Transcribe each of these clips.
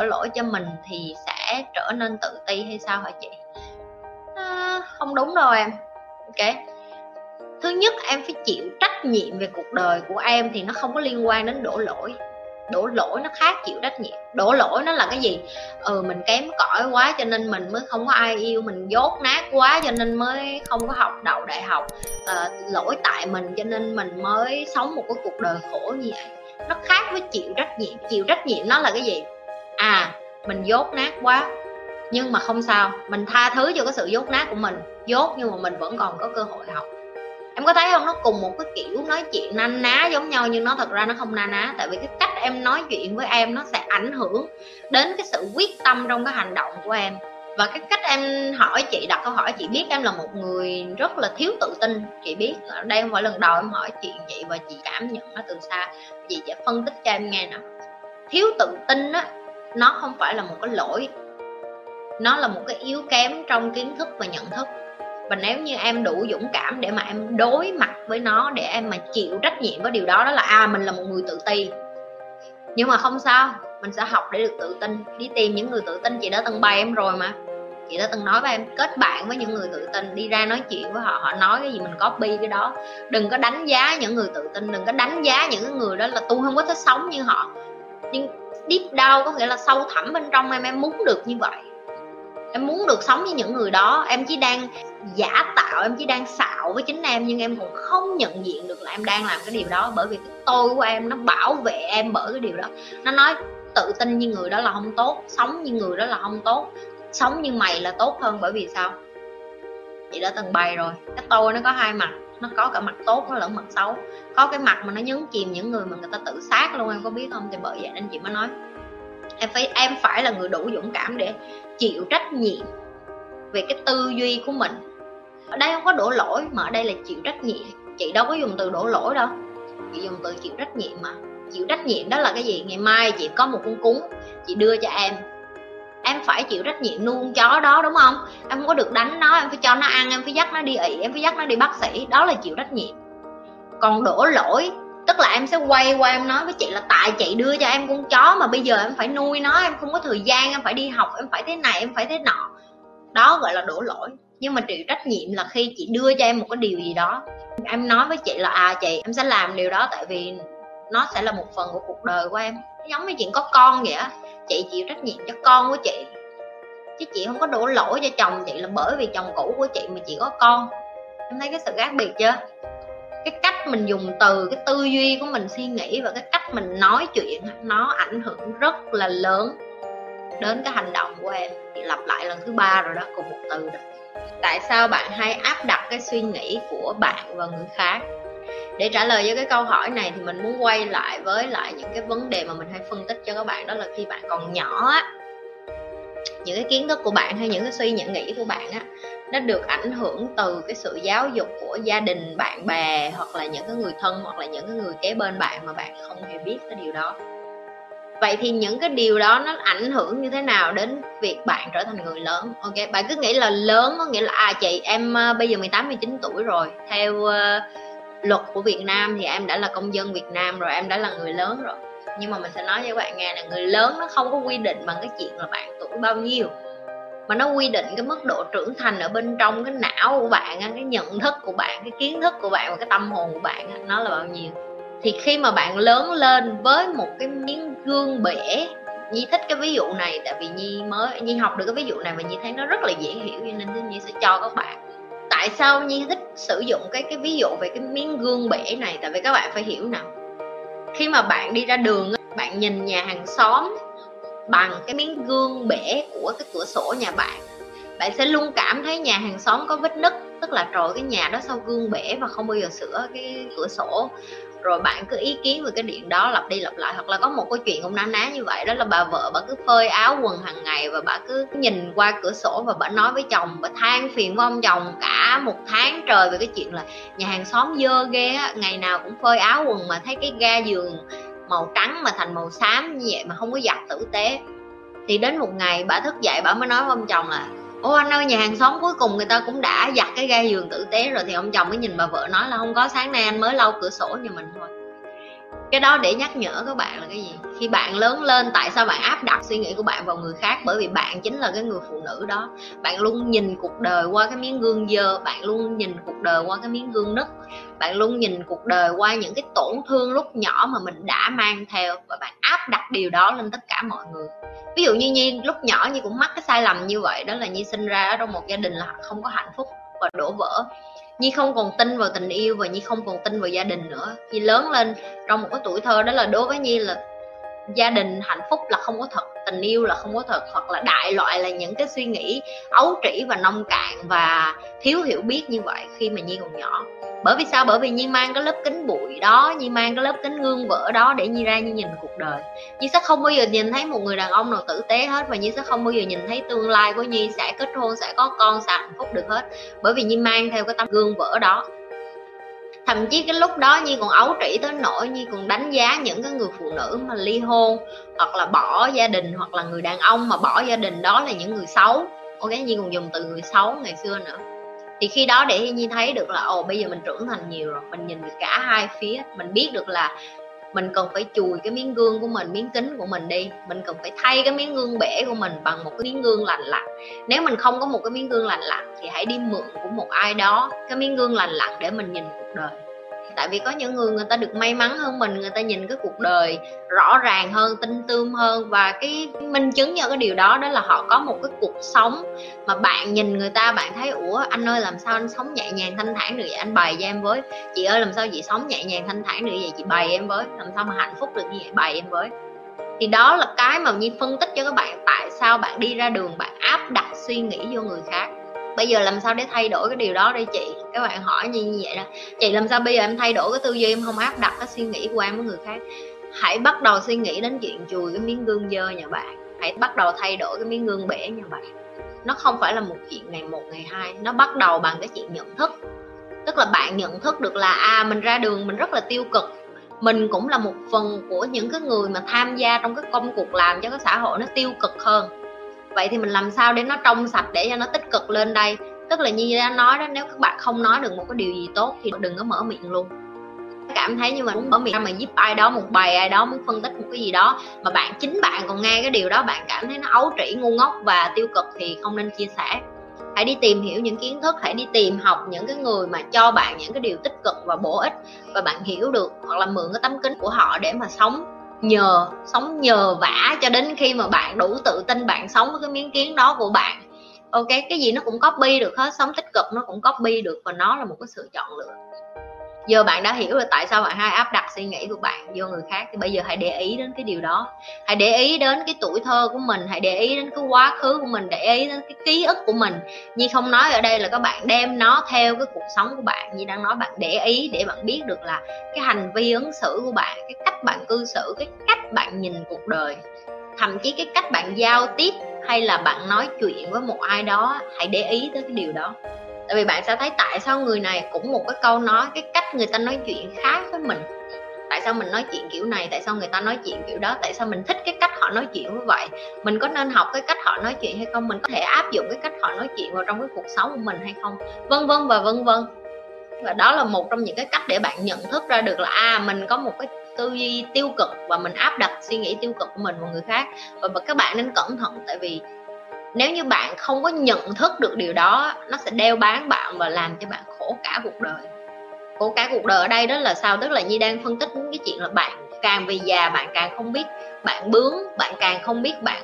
đổ lỗi cho mình thì sẽ trở nên tự ti hay sao hả chị? À, không đúng đâu em. Ok. Thứ nhất em phải chịu trách nhiệm về cuộc đời của em thì nó không có liên quan đến đổ lỗi. Đổ lỗi nó khác chịu trách nhiệm. Đổ lỗi nó là cái gì? Ừ mình kém cỏi quá cho nên mình mới không có ai yêu mình dốt nát quá cho nên mới không có học đậu đại học. À, lỗi tại mình cho nên mình mới sống một cái cuộc đời khổ như vậy. Nó khác với chịu trách nhiệm. Chịu trách nhiệm nó là cái gì? À mình dốt nát quá. Nhưng mà không sao, mình tha thứ cho cái sự dốt nát của mình. Dốt nhưng mà mình vẫn còn có cơ hội học. Em có thấy không? Nó cùng một cái kiểu nói chuyện na ná giống nhau nhưng nó thật ra nó không na ná. Tại vì cái cách em nói chuyện với em nó sẽ ảnh hưởng đến cái sự quyết tâm trong cái hành động của em. Và cái cách em hỏi chị, đặt câu hỏi, chị biết em là một người rất là thiếu tự tin. Chị biết ở đây không phải lần đầu em hỏi chuyện vậy và chị cảm nhận nó từ xa. Chị sẽ phân tích cho em nghe nè thiếu tự tin á nó không phải là một cái lỗi. Nó là một cái yếu kém trong kiến thức và nhận thức. Và nếu như em đủ dũng cảm để mà em đối mặt với nó, để em mà chịu trách nhiệm với điều đó đó là à mình là một người tự ti. Nhưng mà không sao, mình sẽ học để được tự tin. Đi tìm những người tự tin, chị đã từng bày em rồi mà. Chị đã từng nói với em, kết bạn với những người tự tin, đi ra nói chuyện với họ họ nói cái gì mình copy cái đó. Đừng có đánh giá những người tự tin, đừng có đánh giá những người đó là tôi không có thích sống như họ. Nhưng deep down có nghĩa là sâu thẳm bên trong em em muốn được như vậy. Em muốn được sống với những người đó. Em chỉ đang giả tạo, em chỉ đang xạo với chính em, nhưng em còn không nhận diện được là em đang làm cái điều đó, bởi vì cái tôi của em nó bảo vệ em bởi cái điều đó. Nó nói tự tin như người đó là không tốt, sống như người đó là không tốt, sống như mày là tốt hơn bởi vì sao? Chị đã từng bày rồi. Cái tôi nó có hai mặt nó có cả mặt tốt, nó lẫn mặt xấu. Có cái mặt mà nó nhấn chìm những người mà người ta tự sát luôn, em có biết không? Thì bởi vậy nên chị mới nói. Em phải em phải là người đủ dũng cảm để chịu trách nhiệm về cái tư duy của mình. Ở đây không có đổ lỗi, mà ở đây là chịu trách nhiệm. Chị đâu có dùng từ đổ lỗi đâu. Chị dùng từ chịu trách nhiệm mà. Chịu trách nhiệm đó là cái gì? Ngày mai chị có một con cúng chị đưa cho em em phải chịu trách nhiệm nuôi con chó đó, đúng không? Em không có được đánh nó, em phải cho nó ăn, em phải dắt nó đi ị, em phải dắt nó đi bác sĩ. Đó là chịu trách nhiệm. Còn đổ lỗi, tức là em sẽ quay qua em nói với chị là tại chị đưa cho em con chó mà bây giờ em phải nuôi nó, em không có thời gian, em phải đi học, em phải thế này, em phải thế nọ. Đó gọi là đổ lỗi. Nhưng mà chịu trách nhiệm là khi chị đưa cho em một cái điều gì đó, em nói với chị là à chị, em sẽ làm điều đó tại vì nó sẽ là một phần của cuộc đời của em. Giống như chuyện có con vậy á, chị chịu trách nhiệm cho con của chị chứ chị không có đổ lỗi cho chồng chị là bởi vì chồng cũ của chị mà chị có con. Em thấy cái sự khác biệt chưa? Cái cách mình dùng từ, cái tư duy của mình suy nghĩ và cái cách mình nói chuyện nó ảnh hưởng rất là lớn đến cái hành động của em. Chị lặp lại lần thứ ba rồi đó, cùng một từ đó. Tại sao bạn hay áp đặt cái suy nghĩ của bạn vào người khác? Để trả lời cho cái câu hỏi này thì mình muốn quay lại với lại những cái vấn đề mà mình hay phân tích cho các bạn, đó là khi bạn còn nhỏ á những cái kiến thức của bạn hay những cái suy nhận nghĩ của bạn á nó được ảnh hưởng từ cái sự giáo dục của gia đình bạn bè hoặc là những cái người thân hoặc là những cái người kế bên bạn mà bạn không hề biết cái điều đó. Vậy thì những cái điều đó nó ảnh hưởng như thế nào đến việc bạn trở thành người lớn? Ok bạn cứ nghĩ là lớn có nghĩa là à chị em ờ, bây giờ 18 19 tuổi rồi theo uh, luật của Việt Nam thì em đã là công dân Việt Nam rồi em đã là người lớn rồi nhưng mà mình sẽ nói cho các bạn nghe là người lớn nó không có quy định bằng cái chuyện là bạn tuổi bao nhiêu. Mà nó quy định cái mức độ trưởng thành ở bên trong cái não của bạn cái nhận thức của bạn, cái kiến thức của bạn và cái tâm hồn của bạn nó là bao nhiêu. Thì khi mà bạn lớn lên với một cái miếng gương bể, Nhi thích cái ví dụ này, tại vì Nhi mới, Nhi học được cái ví dụ này và Nhi thấy nó rất là dễ hiểu cho nên Nhi sẽ cho các bạn. Tại sao Nhi thích sử dụng cái cái ví dụ về cái miếng gương bể này? Tại vì các bạn phải hiểu nào khi mà bạn đi ra đường bạn nhìn nhà hàng xóm bằng cái miếng gương bể của cái cửa sổ nhà bạn bạn sẽ luôn cảm thấy nhà hàng xóm có vết nứt, tức là trời, cái nhà đó sau gương bể và không bao giờ sửa cái cửa sổ. Rồi bạn cứ ý kiến về cái điện đó lặp đi lặp lại, hoặc là có một cái chuyện cũng ná ná như vậy, đó là bà vợ bà cứ phơi áo quần hàng ngày và bà cứ nhìn qua cửa sổ và bà nói với chồng, bà than phiền với ông chồng cả một tháng trời về cái chuyện là nhà hàng xóm dơ ghê á, ngày nào cũng phơi áo quần mà thấy cái ga giường màu trắng mà thành màu xám như vậy mà không có giặt tử tế. Thì đến một ngày bà thức dậy bà mới nói với ông chồng là ô anh ơi, nhà hàng xóm cuối cùng người ta cũng đã giặt cái ga giường tử tế rồi thì ông chồng mới nhìn bà vợ nói là không có, sáng nay anh mới lau cửa sổ nhà mình thôi cái đó để nhắc nhở các bạn là cái gì? Khi bạn lớn lên, tại sao bạn áp đặt suy nghĩ của bạn vào người khác? Bởi vì bạn chính là cái người phụ nữ đó. Bạn luôn nhìn cuộc đời qua cái miếng gương dơ, bạn luôn nhìn cuộc đời qua cái miếng gương nứt. Bạn luôn nhìn cuộc đời qua những cái tổn thương lúc nhỏ mà mình đã mang theo và bạn áp đặt điều đó lên tất cả mọi người. Ví dụ như nhi, lúc nhỏ nhi cũng mắc cái sai lầm như vậy, đó là nhi sinh ra ở trong một gia đình là không có hạnh phúc và đổ vỡ. Nhi không còn tin vào tình yêu và Nhi không còn tin vào gia đình nữa. Nhi lớn lên trong một cái tuổi thơ đó là đối với Nhi là gia đình hạnh phúc là không có thật, tình yêu là không có thật, hoặc là đại loại là những cái suy nghĩ ấu trĩ và nông cạn và thiếu hiểu biết như vậy khi mà nhi còn nhỏ. Bởi vì sao? Bởi vì nhi mang cái lớp kính bụi đó, nhi mang cái lớp kính gương vỡ đó để nhi ra nhi nhìn cuộc đời. Nhi sẽ không bao giờ nhìn thấy một người đàn ông nào tử tế hết và nhi sẽ không bao giờ nhìn thấy tương lai của nhi sẽ kết hôn, sẽ có con, sẽ hạnh phúc được hết. Bởi vì nhi mang theo cái tấm gương vỡ đó thậm chí cái lúc đó nhi còn ấu trĩ tới nỗi nhi còn đánh giá những cái người phụ nữ mà ly hôn, hoặc là bỏ gia đình, hoặc là người đàn ông mà bỏ gia đình đó là những người xấu. Ok nhi còn dùng từ người xấu ngày xưa nữa. Thì khi đó để nhi thấy được là, ồ, bây giờ mình trưởng thành nhiều rồi, mình nhìn được cả hai phía, mình biết được là mình cần phải chùi cái miếng gương của mình, miếng kính của mình đi. Mình cần phải thay cái miếng gương bể của mình bằng một cái miếng gương lành lặn. Nếu mình không có một cái miếng gương lành lặn thì hãy đi mượn của một ai đó cái miếng gương lành lặn để mình nhìn cuộc đời tại vì có những người người ta được may mắn hơn mình, người ta nhìn cái cuộc đời rõ ràng hơn, tinh tươm hơn và cái minh chứng cho cái điều đó đó là họ có một cái cuộc sống mà bạn nhìn người ta, bạn thấy, ủa, anh ơi, làm sao anh sống nhẹ nhàng, thanh thản được vậy? Anh bày cho em với. Chị ơi, làm sao chị sống nhẹ nhàng, thanh thản được vậy? Chị bày em với. Làm sao mà hạnh phúc được như vậy? Bày em với. Thì đó là cái mà Nhi phân tích cho các bạn, tại sao bạn đi ra đường, bạn áp đặt suy nghĩ vô người khác bây giờ làm sao để thay đổi cái điều đó đây chị? Các bạn hỏi như, như vậy đó. Chị làm sao bây giờ em thay đổi cái tư duy em không áp đặt cái suy nghĩ của em với người khác? Hãy bắt đầu suy nghĩ đến chuyện chùi cái miếng gương dơ nhà bạn. Hãy bắt đầu thay đổi cái miếng gương bể nhà bạn. Nó không phải là một chuyện ngày một ngày hai. Nó bắt đầu bằng cái chuyện nhận thức. Tức là bạn nhận thức được là à mình ra đường mình rất là tiêu cực. Mình cũng là một phần của những cái người mà tham gia trong cái công cuộc làm cho cái xã hội nó tiêu cực hơn vậy thì mình làm sao để nó trong sạch, để cho nó tích cực lên đây? Tức là như đã nói đó, nếu các bạn không nói được một cái điều gì tốt thì đừng có mở miệng luôn. Cảm thấy như mà muốn mở miệng mà giúp ai đó một bài, ai đó muốn phân tích một cái gì đó mà bạn, chính bạn còn nghe cái điều đó, bạn cảm thấy nó ấu trĩ, ngu ngốc và tiêu cực thì không nên chia sẻ. Hãy đi tìm hiểu những kiến thức, hãy đi tìm học những cái người mà cho bạn những cái điều tích cực và bổ ích và bạn hiểu được hoặc là mượn cái tấm kính của họ để mà sống nhờ, sống nhờ vả cho đến khi mà bạn đủ tự tin bạn sống với cái miếng kiến đó của bạn. Ok, cái gì nó cũng copy được hết, sống tích cực nó cũng copy được và nó là một cái sự chọn lựa giờ bạn đã hiểu là tại sao bạn hay áp đặt suy nghĩ của bạn vô người khác, thì bây giờ hãy để ý đến cái điều đó. Hãy để ý đến cái tuổi thơ của mình, hãy để ý đến cái quá khứ của mình, để ý đến cái ký ức của mình. Như không nói ở đây là các bạn đem nó theo cái cuộc sống của bạn như đang nói bạn để ý để bạn biết được là cái hành vi ứng xử của bạn, cái cách bạn cư xử, cái cách bạn nhìn cuộc đời. Thậm chí cái cách bạn giao tiếp, hay là bạn nói chuyện với một ai đó, hãy để ý tới cái điều đó tại vì bạn sẽ thấy tại sao người này cũng một cái câu nói, cái cách người ta nói chuyện khác với mình. Tại sao mình nói chuyện kiểu này, tại sao người ta nói chuyện kiểu đó, tại sao mình thích cái cách họ nói chuyện như vậy? Mình có nên học cái cách họ nói chuyện hay không? Mình có thể áp dụng cái cách họ nói chuyện vào trong cái cuộc sống của mình hay không? Vân vân và vân vân. Và đó là một trong những cái cách để bạn nhận thức ra được là à mình có một cái tư duy tiêu cực và mình áp đặt suy nghĩ tiêu cực của mình vào người khác. Và các bạn nên cẩn thận, tại vì nếu như bạn không có nhận thức được điều đó nó sẽ đeo bám bạn và làm cho bạn khổ cả cuộc đời. Khổ cả cuộc đời ở đây đó là sao? Tức là nhi đang phân tích cái chuyện là bạn càng về già bạn càng không biết bạn bướng bạn càng không biết bạn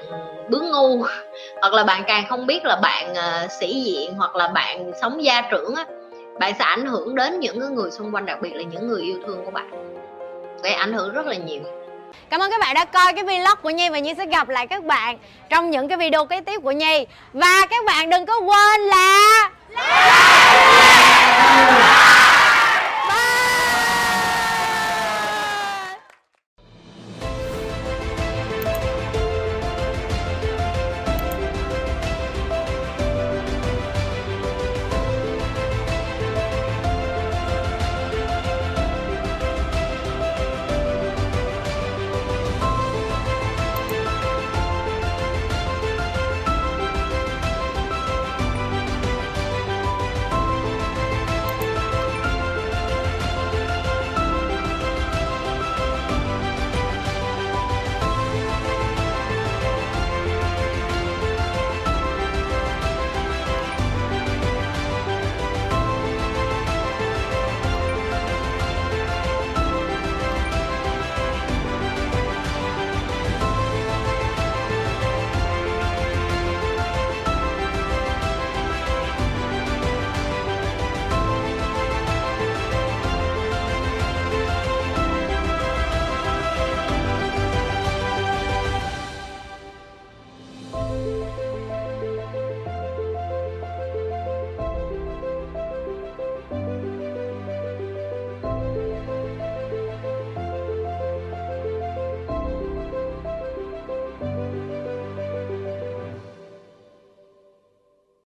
bướng ngu. Hoặc là bạn càng không biết là bạn uh, sĩ diện hoặc là bạn sống gia trưởng á bạn sẽ ảnh hưởng đến những người xung quanh đặc biệt là những người yêu thương của bạn. Gây ảnh hưởng rất là nhiều. Cảm ơn các bạn đã coi cái vlog của Nhi và Nhi sẽ gặp lại các bạn trong những cái video kế tiếp của Nhi. Và các bạn đừng có quên là like,